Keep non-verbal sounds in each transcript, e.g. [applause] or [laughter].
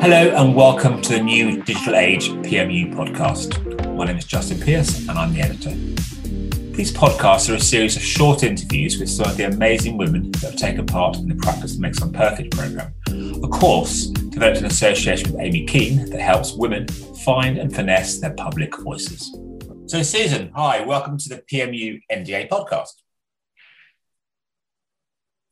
Hello and welcome to the new Digital Age PMU podcast. My name is Justin Pierce and I'm the editor. These podcasts are a series of short interviews with some of the amazing women that have taken part in the Practice Makes One Perfect program, a course developed in association with Amy Keane that helps women find and finesse their public voices. So, Susan, hi, welcome to the PMU NDA podcast.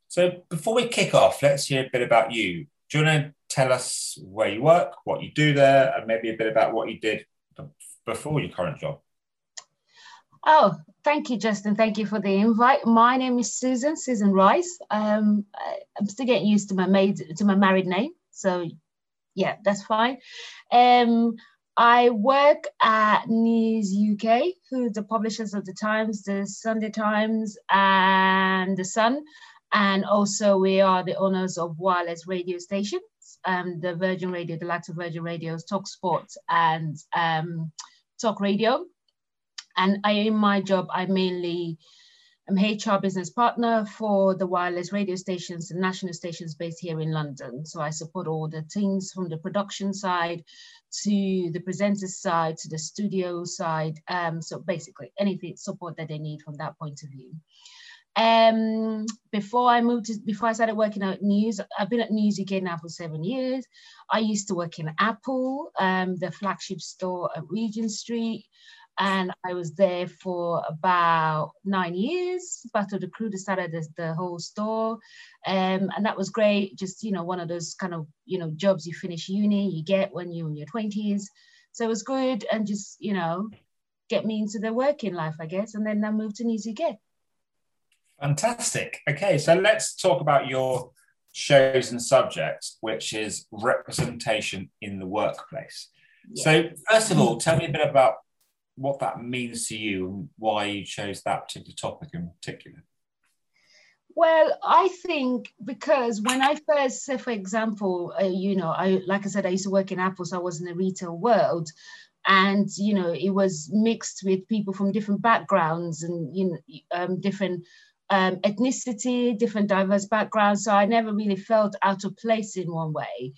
So, before we kick off, let's hear a bit about you. Do you want to tell us where you work, what you do there, and maybe a bit about what you did before your current job? Oh, thank you, Justin. Thank you for the invite. My name is Susan, Susan Rice. Um, I'm still getting used to my maid, to my married name. So yeah, that's fine. Um, I work at News UK, who the publishers of the Times, the Sunday Times, and the Sun. And also, we are the owners of wireless radio stations, um, the Virgin Radio, the likes of Virgin Radio's Talk Sports and um, Talk Radio. And I, in my job, I mainly am HR business partner for the wireless radio stations and national stations based here in London. So I support all the teams from the production side to the presenter side to the studio side. Um, so basically, anything support that they need from that point of view. Um, before I moved to, before I started working at News, I've been at News UK now for seven years. I used to work in Apple, um, the flagship store at Regent Street and I was there for about nine years. Of the crew started the, the whole store, um, and that was great. Just you know, one of those kind of you know jobs you finish uni, you get when you're in your twenties. So it was good, and just you know, get me into the working life, I guess. And then I moved to News UK. Fantastic. Okay, so let's talk about your chosen subject, which is representation in the workplace. Yeah. So, first of all, tell me a bit about what that means to you and why you chose that particular topic in particular. Well, I think because when I first, say for example, uh, you know, I like I said, I used to work in Apple, so I was in the retail world, and you know, it was mixed with people from different backgrounds and you know, um, different um, ethnicity, different diverse backgrounds. So I never really felt out of place in one way.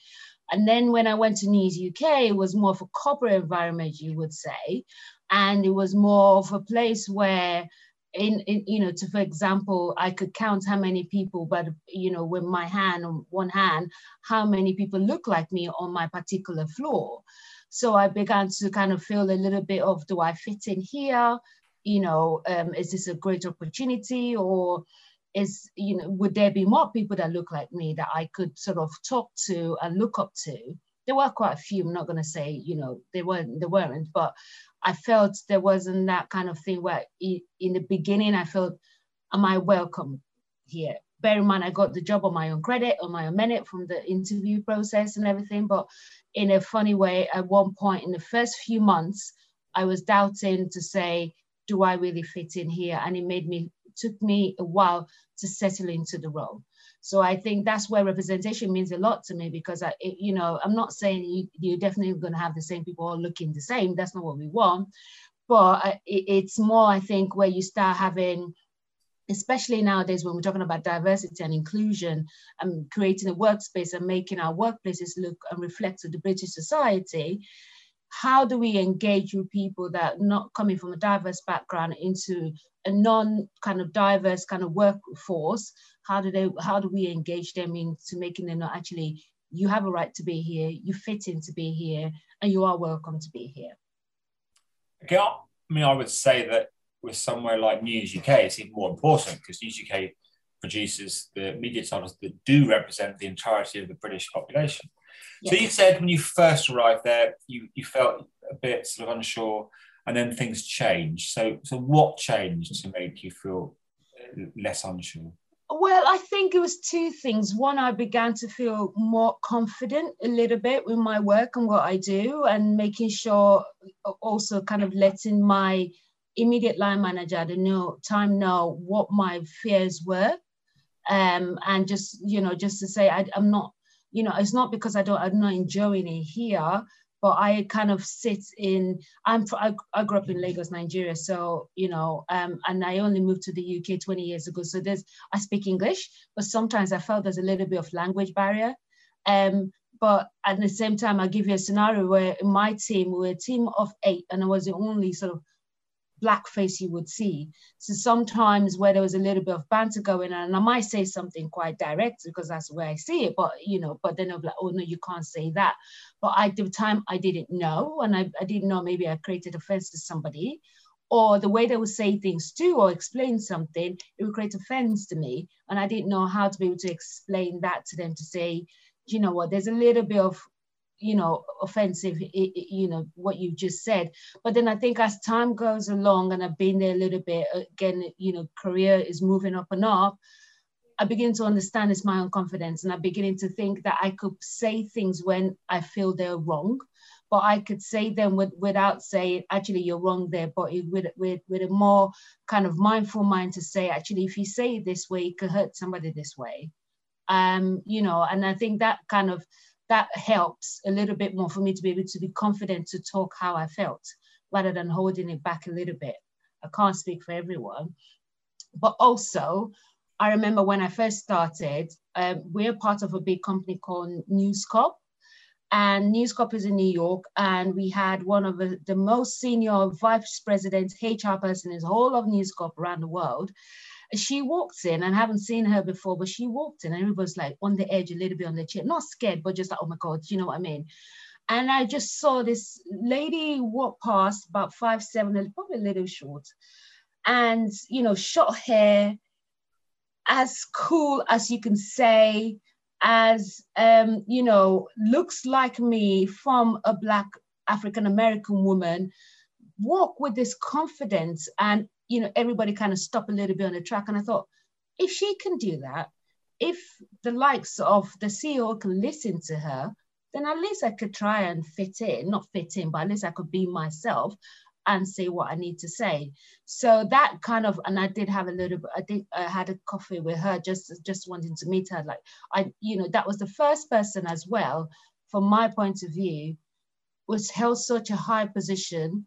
And then when I went to News UK, it was more of a corporate environment, you would say and it was more of a place where in, in, you know to for example i could count how many people but you know with my hand on one hand how many people look like me on my particular floor so i began to kind of feel a little bit of do i fit in here you know um, is this a great opportunity or is you know would there be more people that look like me that i could sort of talk to and look up to there were quite a few i'm not going to say you know they weren't they weren't but I felt there wasn't that kind of thing where in the beginning I felt, am I welcome here? Bear in mind, I got the job on my own credit, on my own merit from the interview process and everything. But in a funny way, at one point in the first few months, I was doubting to say, do I really fit in here? And it made me, took me a while to settle into the role. So I think that's where representation means a lot to me because I, it, you know, I'm not saying you, you're definitely going to have the same people all looking the same. That's not what we want. But I, it, it's more, I think, where you start having especially nowadays when we're talking about diversity and inclusion and creating a workspace and making our workplaces look and reflect the British society, how do we engage with people that are not coming from a diverse background into a non kind of diverse kind of workforce? How do they how do we engage them into making them not actually you have a right to be here you fit in to be here and you are welcome to be here? Okay i mean i would say that with somewhere like news uk it's even more important because news uk produces the media titles that do represent the entirety of the british population so you said when you first arrived there you, you felt a bit sort of unsure and then things changed so so what changed to make you feel less unsure well, I think it was two things. One, I began to feel more confident a little bit with my work and what I do, and making sure also kind of letting my immediate line manager at the know, time know what my fears were. Um, and just, you know, just to say I, I'm not, you know, it's not because I don't, I'm not enjoying it here, but I kind of sit in. I'm I, I grew up in Lagos, Nigeria, so you know, um, and I only moved to the UK 20 years ago. So there's I speak English, but sometimes I felt there's a little bit of language barrier. Um, but at the same time, I'll give you a scenario where in my team, we were a team of eight, and I was the only sort of black face you would see. So sometimes where there was a little bit of banter going on, and I might say something quite direct because that's where I see it, but you know, but then I'm like, oh no, you can't say that. But at the time I didn't know, and I, I didn't know maybe I created offense to somebody, or the way they would say things too or explain something, it would create offense to me. And I didn't know how to be able to explain that to them to say, you know what, there's a little bit of you know offensive you know what you just said. But then i think as time goes along and i've been there a little bit again you know career is moving up and up i begin to understand it's my own confidence. And i'm beginning to think that i could say things when i feel they're wrong but i could say them with, without saying actually you're wrong there but with, with with a more kind of mindful mind to say actually if you say it this way it could hurt somebody this way. Um you know and i think that kind of that helps a little bit more for me to be able to be confident to talk how I felt rather than holding it back a little bit. I can't speak for everyone. But also, I remember when I first started, um, we're part of a big company called News Corp. And News Corp is in New York. And we had one of the, the most senior vice presidents, HR person in the whole of News Corp around the world she walked in and I haven't seen her before, but she walked in and was like on the edge, a little bit on the chair, not scared, but just like, oh my God, you know what I mean? And I just saw this lady walk past about five, seven, probably a little short, and you know, short hair, as cool as you can say, as um, you know, looks like me from a black African American woman, walk with this confidence and you know, everybody kind of stopped a little bit on the track. And I thought, if she can do that, if the likes of the CEO can listen to her, then at least I could try and fit in, not fit in, but at least I could be myself and say what I need to say. So that kind of, and I did have a little bit, I think I had a coffee with her just, just wanting to meet her. Like I, you know, that was the first person as well, from my point of view, was held such a high position.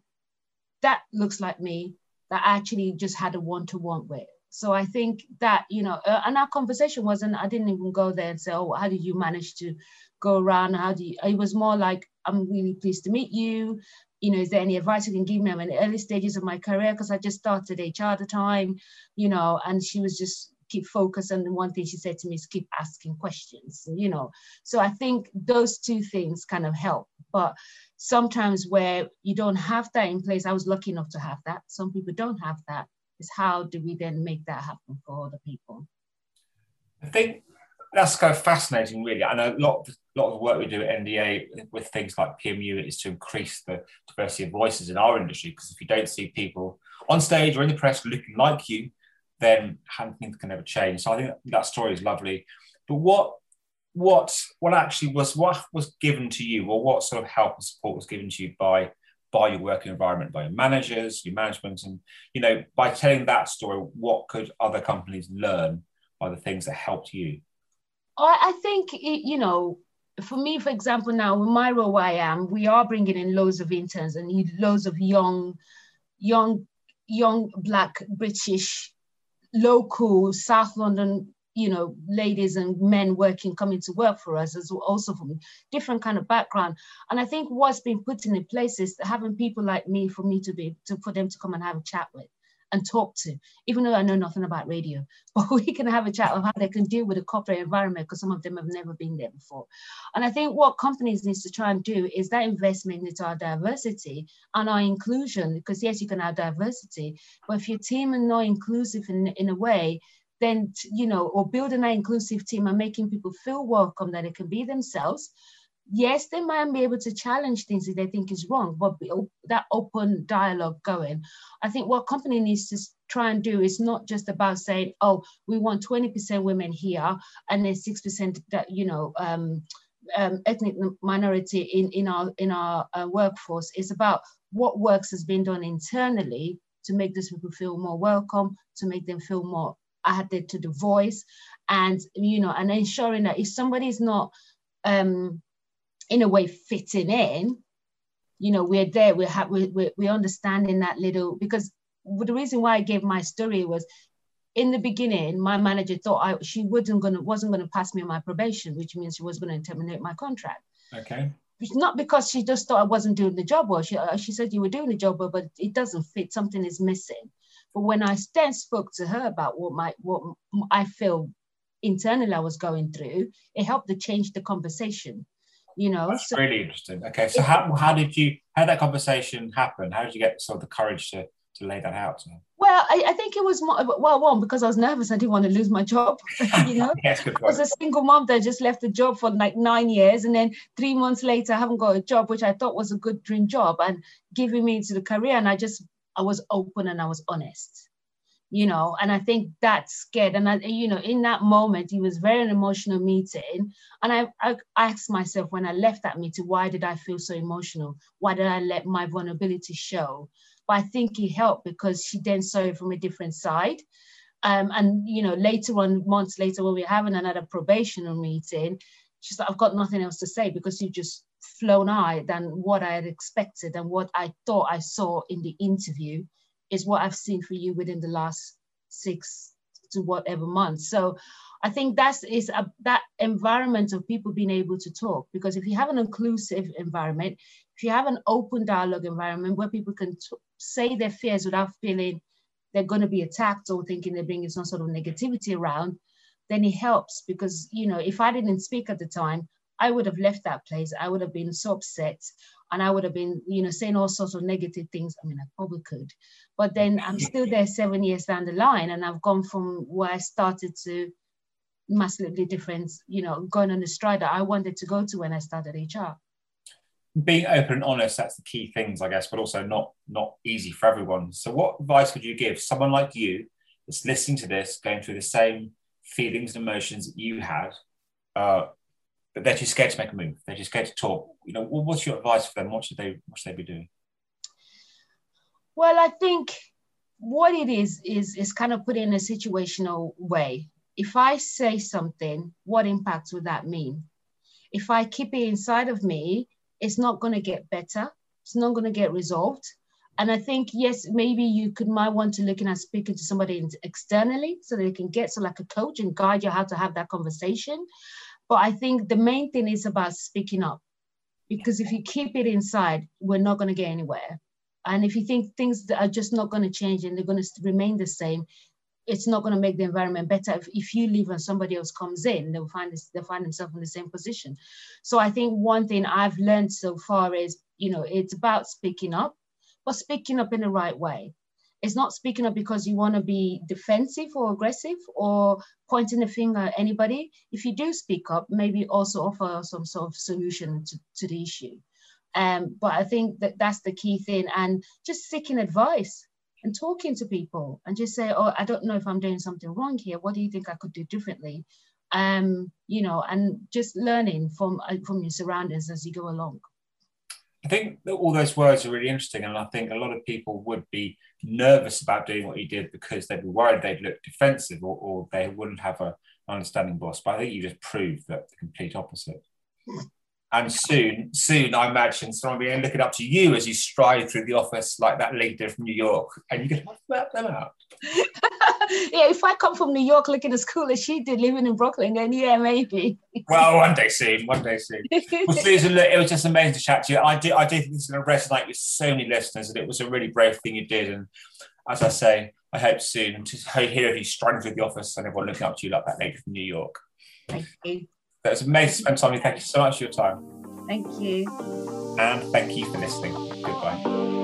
That looks like me that I actually just had a one-to-one with. So I think that, you know, uh, and our conversation wasn't, I didn't even go there and say, oh, how did you manage to go around? How do you, it was more like, I'm really pleased to meet you. You know, is there any advice you can give me? I'm in the early stages of my career because I just started HR at the time, you know, and she was just keep focused. And the one thing she said to me is keep asking questions, you know. So I think those two things kind of help. But sometimes where you don't have that in place, I was lucky enough to have that. Some people don't have that. Is how do we then make that happen for other people? I think that's kind of fascinating, really. And a lot of lot of the work we do at NDA with things like PMU is to increase the diversity of voices in our industry. Because if you don't see people on stage or in the press looking like you, then things can never change. So I think that story is lovely. But what what what actually was what was given to you or what sort of help and support was given to you by by your working environment by your managers your management and you know by telling that story what could other companies learn by the things that helped you i think you know for me for example now in my role i am we are bringing in loads of interns and loads of young young young black british local south london you know ladies and men working coming to work for us as well, also from different kind of background. And i think what's been put in place is having people like me for me to be to for them to come and have a chat with and talk to even though i know nothing about radio. [laughs] But we can have a chat of how they can deal with a corporate environment because some of them have never been there before. And i think what companies needs to try and do is that investment into our diversity and our inclusion because yes you can have diversity but if your team are not inclusive in, in a way then you know or building an inclusive team and making people feel welcome that they can be themselves yes they might be able to challenge things that they think is wrong but that open dialogue going. I think what company needs to try and do is not just about saying oh we want 20% women here and then 6% that you know um, um, ethnic minority in, in our in our uh, workforce. It's about what works has been done internally to make those people feel more welcome to make them feel more added to the voice and you know and ensuring that if somebody is not um in a way fitting in you know we're there we have we, we're, we're understanding that little because the reason why i gave my story was in the beginning, my manager thought I she wasn't gonna wasn't gonna pass me my probation, which means she was gonna terminate my contract. Okay. It's Not because she just thought I wasn't doing the job well. She uh, she said you were doing the job well, but it doesn't fit. Something is missing. But when I then spoke to her about what my what I feel internally I was going through, it helped to change the conversation. You know, that's so, really interesting. Okay, so how how did you how did that conversation happen? How did you get sort of the courage to to lay that out? Well, I, I, think it was more, well, one because I was nervous. I didn't want to lose my job. [laughs] you know, [laughs] yes, I was a single mom that just left the job for like nine years, and then three months later, I haven't got a job, which I thought was a good dream job, and giving me into the career. And I just, I was open and I was honest. You know, and I think that scared. And I, you know, in that moment, it was very an emotional meeting. And I, I asked myself when I left that meeting, why did I feel so emotional? Why did I let my vulnerability show? but I think it helped because she then saw it from a different side. Um, and you know, later on, months later, when we are having another probation meeting, she's like, "I've got nothing else to say because you just flown higher than what I had expected and what I thought I saw in the interview is what I've seen for you within the last six to whatever months." So I think that's is a, that environment of people being able to talk because if you have an inclusive environment, if you have an open dialogue environment where people can t- say their fears without feeling they're going to be attacked or thinking they're bringing some sort of negativity around, then it helps because you know if I didn't speak at the time, I would have left that place. I would have been so upset and I would have been, you know, saying all sorts of negative things. I mean, I probably could, but then I'm still there seven years down the line and I've gone from where I started to massively different, you know, going on the stride that I wanted to go to when I started HR. Being open and honest, that's the key things, I guess, but also not not easy for everyone. So what advice would you give someone like you that's listening to this, going through the same feelings and emotions that you had, uh, but they're too scared to make a move, they're too scared to talk. You know, what's your advice for them? What should they what should they be doing? Well, I think what it is is is kind of put in a situational way if I say something, what impact would that mean? If I keep it inside of me, it's not going to get better. It's not going to get resolved. And I think, yes, maybe you could might want to look in at speaking to somebody externally so they can get so like a coach and guide you how to have that conversation. But I think the main thing is about speaking up. Because if you keep it inside, we're not going to get anywhere. And if you think things that are just not going to change and they're going to remain the same, it's not going to make the environment better if, if you leave and somebody else comes in they'll find this, they'll find themselves in the same position so i think one thing i've learned so far is you know it's about speaking up but speaking up in the right way it's not speaking up because you want to be defensive or aggressive or pointing the finger at anybody if you do speak up maybe also offer some sort of solution to, to the issue um, but i think that that's the key thing and just seeking advice and talking to people and just say, oh, I don't know if I'm doing something wrong here. What do you think I could do differently? Um, you know, and just learning from uh, from your surroundings as you go along. I think that all those words are really interesting, and I think a lot of people would be nervous about doing what you did because they'd be worried they'd look defensive or, or they wouldn't have a, an understanding boss. But I think you just proved that the complete opposite. And soon, soon, I imagine someone will be looking up to you as you stride through the office like that leader from New York, and you can map them out. [laughs] yeah, if I come from New York looking as cool as she did, living in Brooklyn, then yeah, maybe. well, one day soon, one day soon. [laughs] well, Susan, look, it was just amazing to chat to you. I do, I do think this is going to resonate with so many listeners, and it was a really brave thing you did. And as I say, I hope soon to hear of you striding through the office and everyone looking up to you like that lady from New York. Thank you. That was amazing to spend time with you. Thank you so much for your time. Thank you. And thank you for listening. Goodbye.